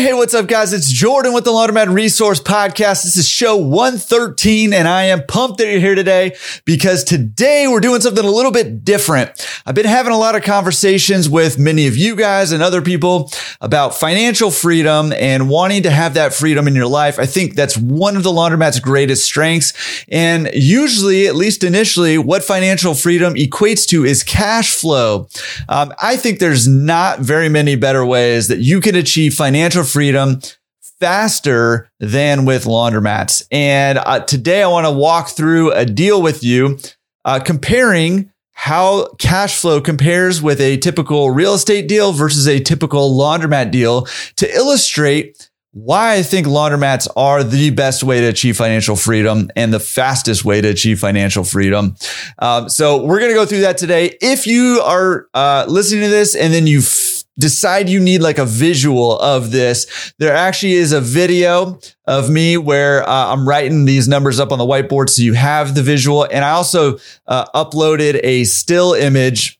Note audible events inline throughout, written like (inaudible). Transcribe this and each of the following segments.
Hey, what's up, guys? It's Jordan with the Laundromat Resource Podcast. This is show 113, and I am pumped that you're here today because today we're doing something a little bit different. I've been having a lot of conversations with many of you guys and other people about financial freedom and wanting to have that freedom in your life. I think that's one of the Laundromat's greatest strengths. And usually, at least initially, what financial freedom equates to is cash flow. Um, I think there's not very many better ways that you can achieve financial freedom faster than with laundromats. And uh, today I want to walk through a deal with you uh, comparing how cash flow compares with a typical real estate deal versus a typical laundromat deal to illustrate why I think laundromats are the best way to achieve financial freedom and the fastest way to achieve financial freedom. Um, so we're going to go through that today. If you are uh, listening to this and then you decide you need like a visual of this, there actually is a video of me where uh, I'm writing these numbers up on the whiteboard so you have the visual. And I also uh, uploaded a still image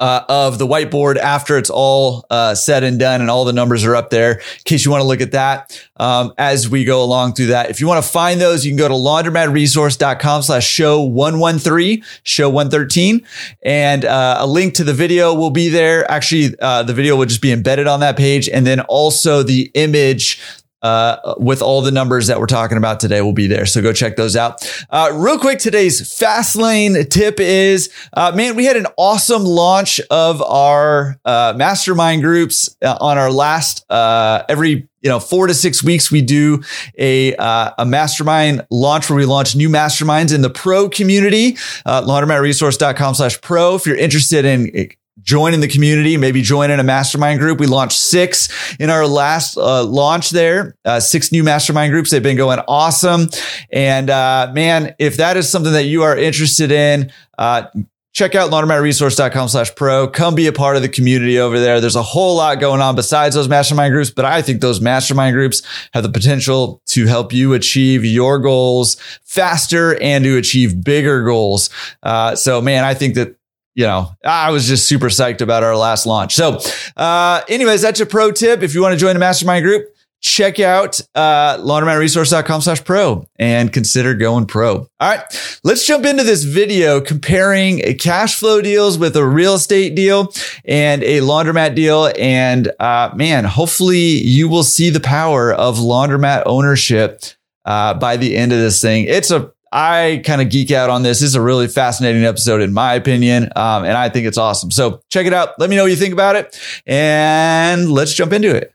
uh, of the whiteboard after it's all uh, said and done and all the numbers are up there. In case you want to look at that um, as we go along through that. If you want to find those you can go to laundromatresource.com slash show 113 show 113 and uh, a link to the video will be there. Actually uh, the video will just be embedded on that page. And then also the image uh, with all the numbers that we're talking about today will be there. So go check those out. Uh, real quick, today's fast lane tip is, uh, man, we had an awesome launch of our uh, mastermind groups uh, on our last uh, every you know four to six weeks we do a uh, a mastermind launch where we launch new masterminds in the pro community uh, laundromatresource.com slash pro if you're interested in joining the community, maybe joining a mastermind group. We launched six in our last uh, launch there, uh, six new mastermind groups. They've been going awesome. And uh, man, if that is something that you are interested in, uh, check out laundromatresource.com slash pro. Come be a part of the community over there. There's a whole lot going on besides those mastermind groups, but I think those mastermind groups have the potential to help you achieve your goals faster and to achieve bigger goals. Uh, so man, I think that you know, I was just super psyched about our last launch. So, uh, anyways, that's a pro tip. If you want to join a mastermind group, check out uh, laundromatresource.com slash pro and consider going pro. All right, let's jump into this video comparing a cash flow deals with a real estate deal and a laundromat deal. And uh, man, hopefully you will see the power of laundromat ownership uh, by the end of this thing. It's a I kind of geek out on this. This is a really fascinating episode, in my opinion, um, and I think it's awesome. So check it out. Let me know what you think about it, and let's jump into it.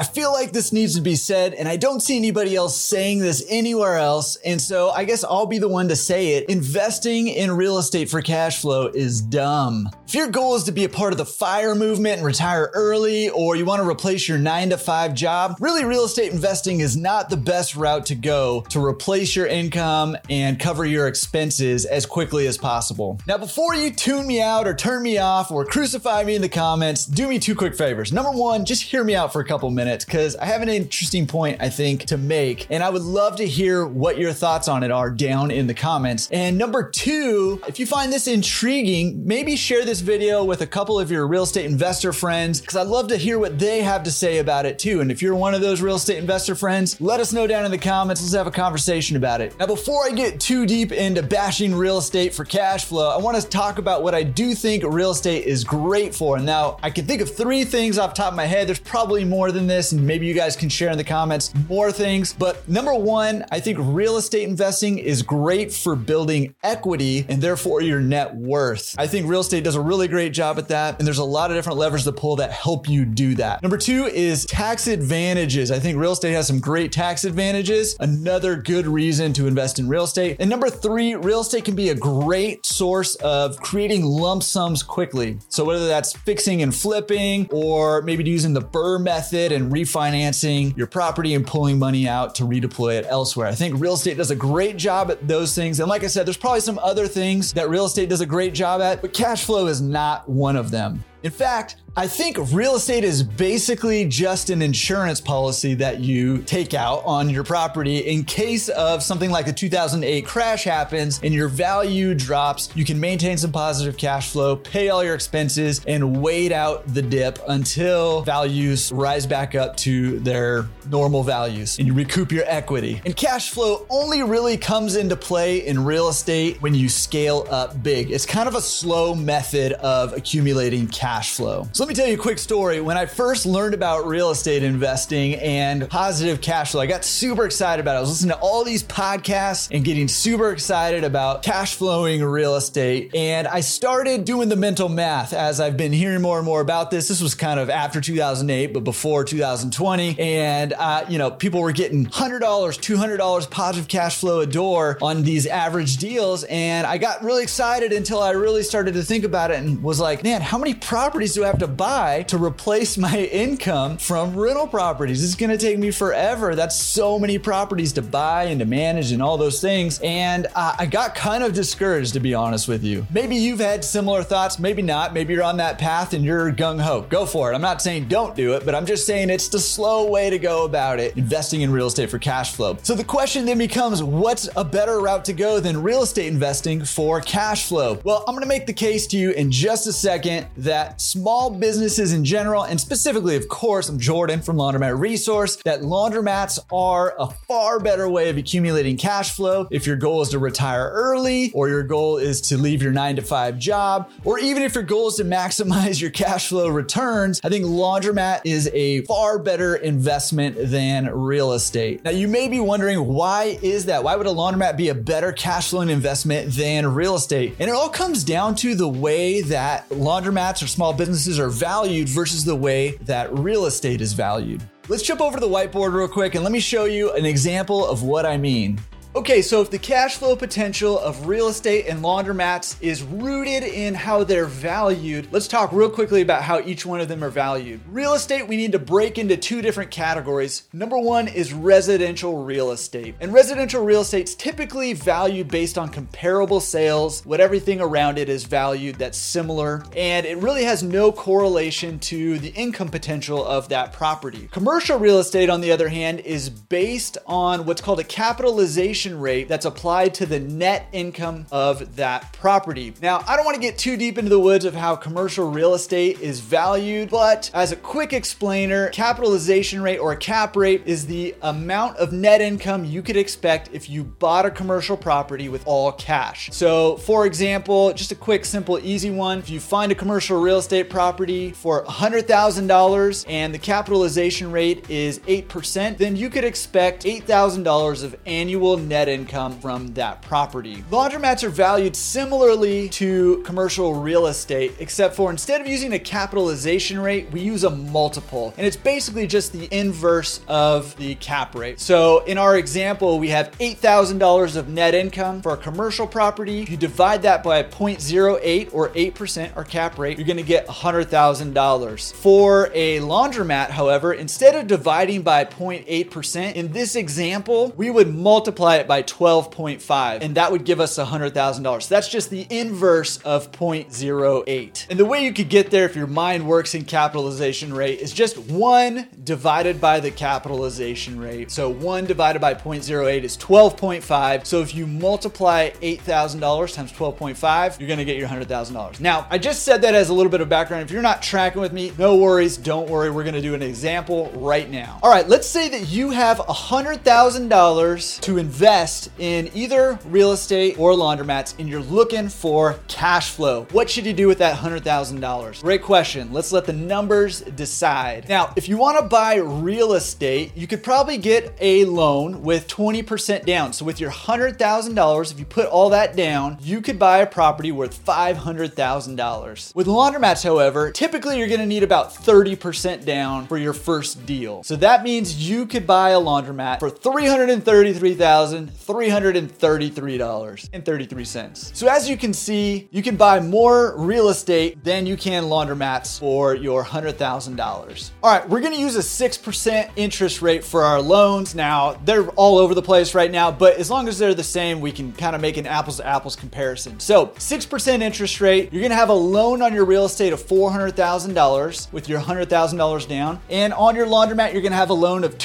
I feel like this needs to be said, and I don't see anybody else saying this anywhere else. And so I guess I'll be the one to say it. Investing in real estate for cash flow is dumb. If your goal is to be a part of the fire movement and retire early, or you want to replace your nine to five job, really real estate investing is not the best route to go to replace your income and cover your expenses as quickly as possible. Now, before you tune me out or turn me off or crucify me in the comments, do me two quick favors. Number one, just hear me out for a couple minutes minutes because I have an interesting point, I think, to make. And I would love to hear what your thoughts on it are down in the comments. And number two, if you find this intriguing, maybe share this video with a couple of your real estate investor friends because I'd love to hear what they have to say about it too. And if you're one of those real estate investor friends, let us know down in the comments. Let's have a conversation about it. Now, before I get too deep into bashing real estate for cash flow, I want to talk about what I do think real estate is great for. Now I can think of three things off top of my head. There's probably more than this this, and maybe you guys can share in the comments more things. But number one, I think real estate investing is great for building equity and therefore your net worth. I think real estate does a really great job at that, and there's a lot of different levers to pull that help you do that. Number two is tax advantages. I think real estate has some great tax advantages, another good reason to invest in real estate. And number three, real estate can be a great source of creating lump sums quickly. So whether that's fixing and flipping, or maybe using the BRRRR method and refinancing your property and pulling money out to redeploy it elsewhere. I think real estate does a great job at those things. And like I said, there's probably some other things that real estate does a great job at, but cash flow is not one of them. In fact, I think real estate is basically just an insurance policy that you take out on your property in case of something like a 2008 crash happens and your value drops. You can maintain some positive cash flow, pay all your expenses, and wait out the dip until values rise back up to their normal values and you recoup your equity. And cash flow only really comes into play in real estate when you scale up big. It's kind of a slow method of accumulating cash flow. So let me tell you a quick story. When I first learned about real estate investing and positive cash flow, I got super excited about it. I was listening to all these podcasts and getting super excited about cash flowing real estate. And I started doing the mental math as I've been hearing more and more about this. This was kind of after 2008, but before 2020. And, uh, you know, people were getting $100, $200 positive cash flow a door on these average deals. And I got really excited until I really started to think about it and was like, man, how many do I have to buy to replace my (laughs) income from rental properties. It's going to take me forever. That's so many properties to buy and to manage and all those things. And uh, I got kind of discouraged, to be honest with you. Maybe you've had similar thoughts, maybe not. Maybe you're on that path and you're gung ho. Go for it. I'm not saying don't do it, but I'm just saying it's the slow way to go about it, investing in real estate for cash flow. So the question then becomes what's a better route to go than real estate investing for cash flow? Well, I'm going to make the case to you in just a second that small businesses in general, and specifically, of course, I'm Jordan from Laundromat Resource, that laundromats are a far better way of accumulating cash flow if your goal is to retire early, or your goal is to leave your nine to five job, or even if your goal is to maximize your cash flow returns. I think laundromat is a far better investment than real estate. Now, you may be wondering why is that? Why would a laundromat be a better cash flowing investment than real estate? And it all comes down to the way that laundromats or small businesses are valued versus the way that real estate is valued. Let's jump over to the whiteboard real quick and let me show you an example of what I mean. Okay, so if the cash flow potential of real estate and laundromats is rooted in how they're valued, let's talk real quickly about how each one of them are valued. Real estate, we need to break into two different categories. Number one is residential real estate. And residential real estate's typically valued based on comparable sales, what everything around it is valued that's similar, and it really has no correlation to the income potential of that property. Commercial real estate, on the other hand, is based on what's called a capitalization rate that's applied to the net income of that property. Now, I don't want to get too deep into the woods of how commercial real estate is valued, but as a quick explainer, capitalization rate or cap rate is the amount of net income you could expect if you bought a commercial property with all cash. So, for example, just a quick, simple, easy one if you find a commercial real estate property for $100,000 and the capitalization rate is 8%, then you could expect $8,000 of annual net income from that property. Laundromats are valued similarly to commercial real estate, except for instead of using a capitalization rate, we use a multiple. And it's basically just the inverse of the cap rate. So in our example, we have $8,000 of net income for a commercial property. If you divide that by 0.08 or 8% our cap rate, you're gonna get $100,000. For a laundromat, however, instead of dividing by 0.8%, in this example, we would multiply it by 12.5, and that would give us $100,000. So that's just the inverse of 0.08. And the way you could get there if your mind works in capitalization rate is just 1 divided by the capitalization rate. So 1 divided by 0.08 is 12.5. So if you multiply $8,000 times 12.5, you're to get your $100,000. Now, I just said that as a little bit of background. If you're not tracking with me, no worries, don't worry. We're to do an example right now. All right, let's say that you have $100,000 to invest invest in either real estate or laundromats and you're looking for cash flow, what should you do with that $100,000? Great question. Let's let the numbers decide. Now, if you want to buy real estate, you could probably get a loan with 20% down. So with your $100,000, if you put all that down, you could buy a property worth $500,000. With laundromats, however, typically you're going to need about 30% down for your first deal. So that means you could buy a laundromat for 333,000 $4,333.33. So as you can see, you can buy more real estate than you can laundromats for your $100,000. All right, we're gonna use a 6% interest rate for our loans. Now, they're all over the place right now, but as long as they're the same, we can kind of make an apples to apples comparison. So 6% interest rate, you're gonna have a loan on your real estate of $400,000 with your $100,000 down. And on your laundromat, you're gonna have a loan of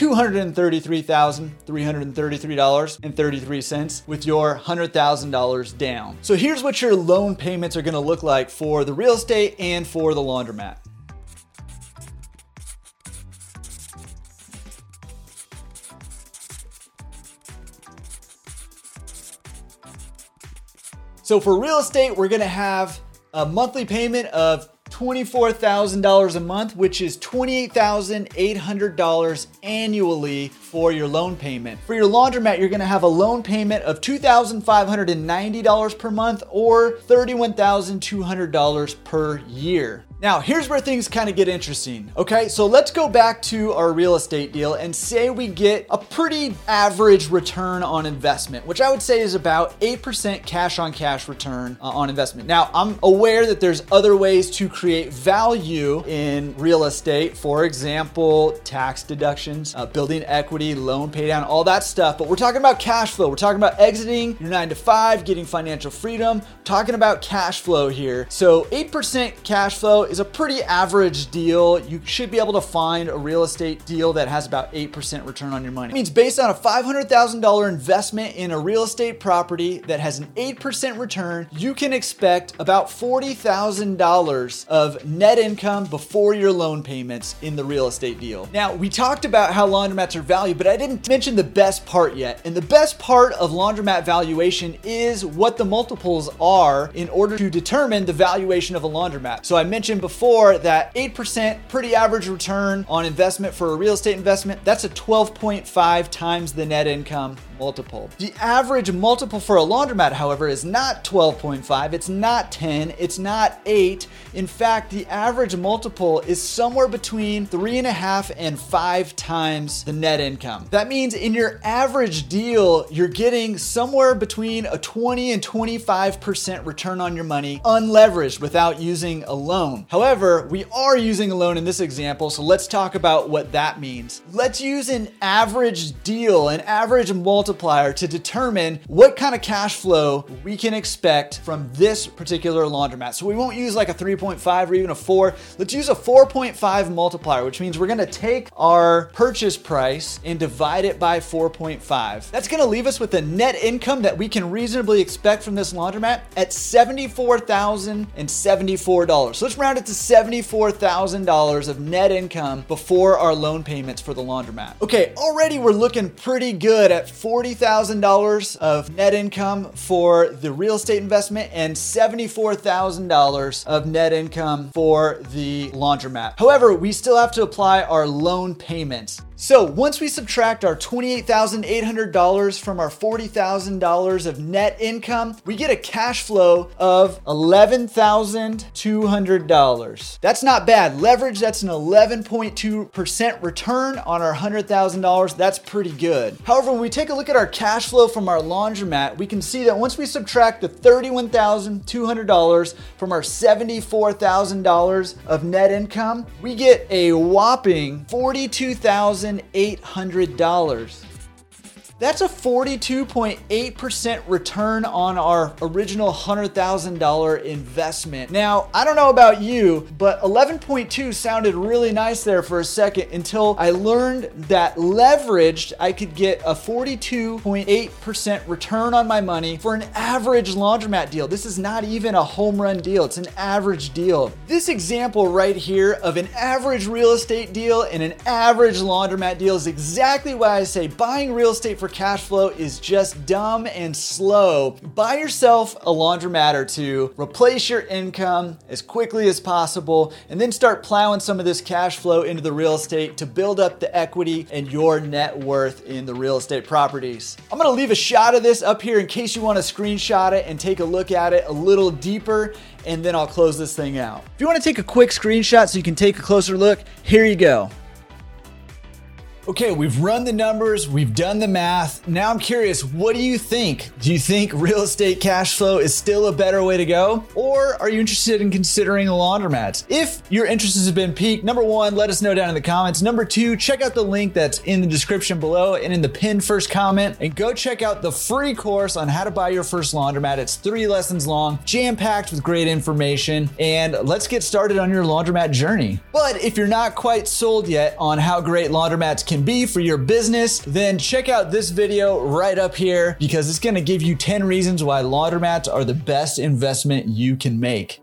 $233,333.33 with your $100,000 down. So here's what your loan payments are gonna look like for the real estate and for the laundromat. So for real estate, we're gonna have a monthly payment of $24,000 a month, which is $28,800 annually for your loan payment. For your laundromat, you're gonna have a loan payment of $2,590 per month or $31,200 per year. Now, here's where things kind of get interesting. Okay, so let's go back to our real estate deal and say we get a pretty average return on investment, which I would say is about 8% cash on cash return uh, on investment. Now, I'm aware that there's other ways to create value in real estate, for example, tax deductions, uh, building equity, loan paydown, all that stuff, but we're talking about cash flow. We're talking about exiting your nine to five, getting financial freedom, talking about cash flow here. So, 8% cash flow is a pretty average deal. You should be able to find a real estate deal that has about 8% return on your money. It means based on a $500,000 investment in a real estate property that has an 8% return, you can expect about $40,000 of net income before your loan payments in the real estate deal. Now, we talked about how laundromats are valued, but I didn't mention the best part yet. And the best part of laundromat valuation is what the multiples are in order to determine the valuation of a laundromat. So I mentioned before that 8% pretty average return on investment for a real estate investment, that's a 12.5 times the net income multiple. The average multiple for a laundromat, however, is not 12.5, it's not 10, it's not 8. In fact, the average multiple is somewhere between 3.5 and 5 times the net income. That means in your average deal, you're getting somewhere between a 20 and 25% return on your money unleveraged without using a loan. However, we are using a loan in this example, so let's talk about what that means. Let's use an average deal, an average multiplier to determine what kind of cash flow we can expect from this particular laundromat. So we won't use like a 3.5 or even a 4. Let's use a 4.5 multiplier, which means we're to take our purchase price and divide it by 4.5. That's to leave us with a net income that we can reasonably expect from this laundromat at $74,074. So let's round it to $74,000 of net income before our loan payments for the laundromat. Okay, already we're looking pretty good at $40,000 of net income for the real estate investment and $74,000 of net income for the laundromat. However, we still have to apply our loan payments. So once we subtract our $28,800 from our $40,000 of net income, we get a cash flow of $11,200. That's not bad. Leverage, that's an 11.2% return on our $100,000. That's pretty good. However, when we take a look at our cash flow from our laundromat, we can see that once we subtract the $31,200 from our $74,000 of net income, we get a whopping 42,000 $1,800. That's a 42.8% return on our original $100,000 investment. Now, I don't know about you, but 11.2 sounded really nice there for a second until I learned that leveraged, I could get a 42.8% return on my money for an average laundromat deal. This is not even a home run deal, it's an average deal. This example right here of an average real estate deal and an average laundromat deal is exactly why I say buying real estate for for cash flow is just dumb and slow. Buy yourself a laundromat or two, replace your income as quickly as possible, and then start plowing some of this cash flow into the real estate to build up the equity and your net worth in the real estate properties. I'm gonna leave a shot of this up here in case you wanna screenshot it and take a look at it a little deeper and then I'll close this thing out. If you want to take a quick screenshot so you can take a closer look, here you go. Okay, we've run the numbers, we've done the math. Now I'm curious, what do you think? Do you think real estate cash flow is still a better way to go? Or are you interested in considering a laundromat? If your interest has been piqued, number one, let us know down in the comments. Number two, check out the link that's in the description below and in the pinned first comment, and go check out the free course on how to buy your first laundromat. It's three lessons long, jam packed with great information, and let's get started on your laundromat journey. But if you're not quite sold yet on how great laundromats can can be for your business, then check out this video right up here because it's going to give you 10 reasons why laundromats are the best investment you can make.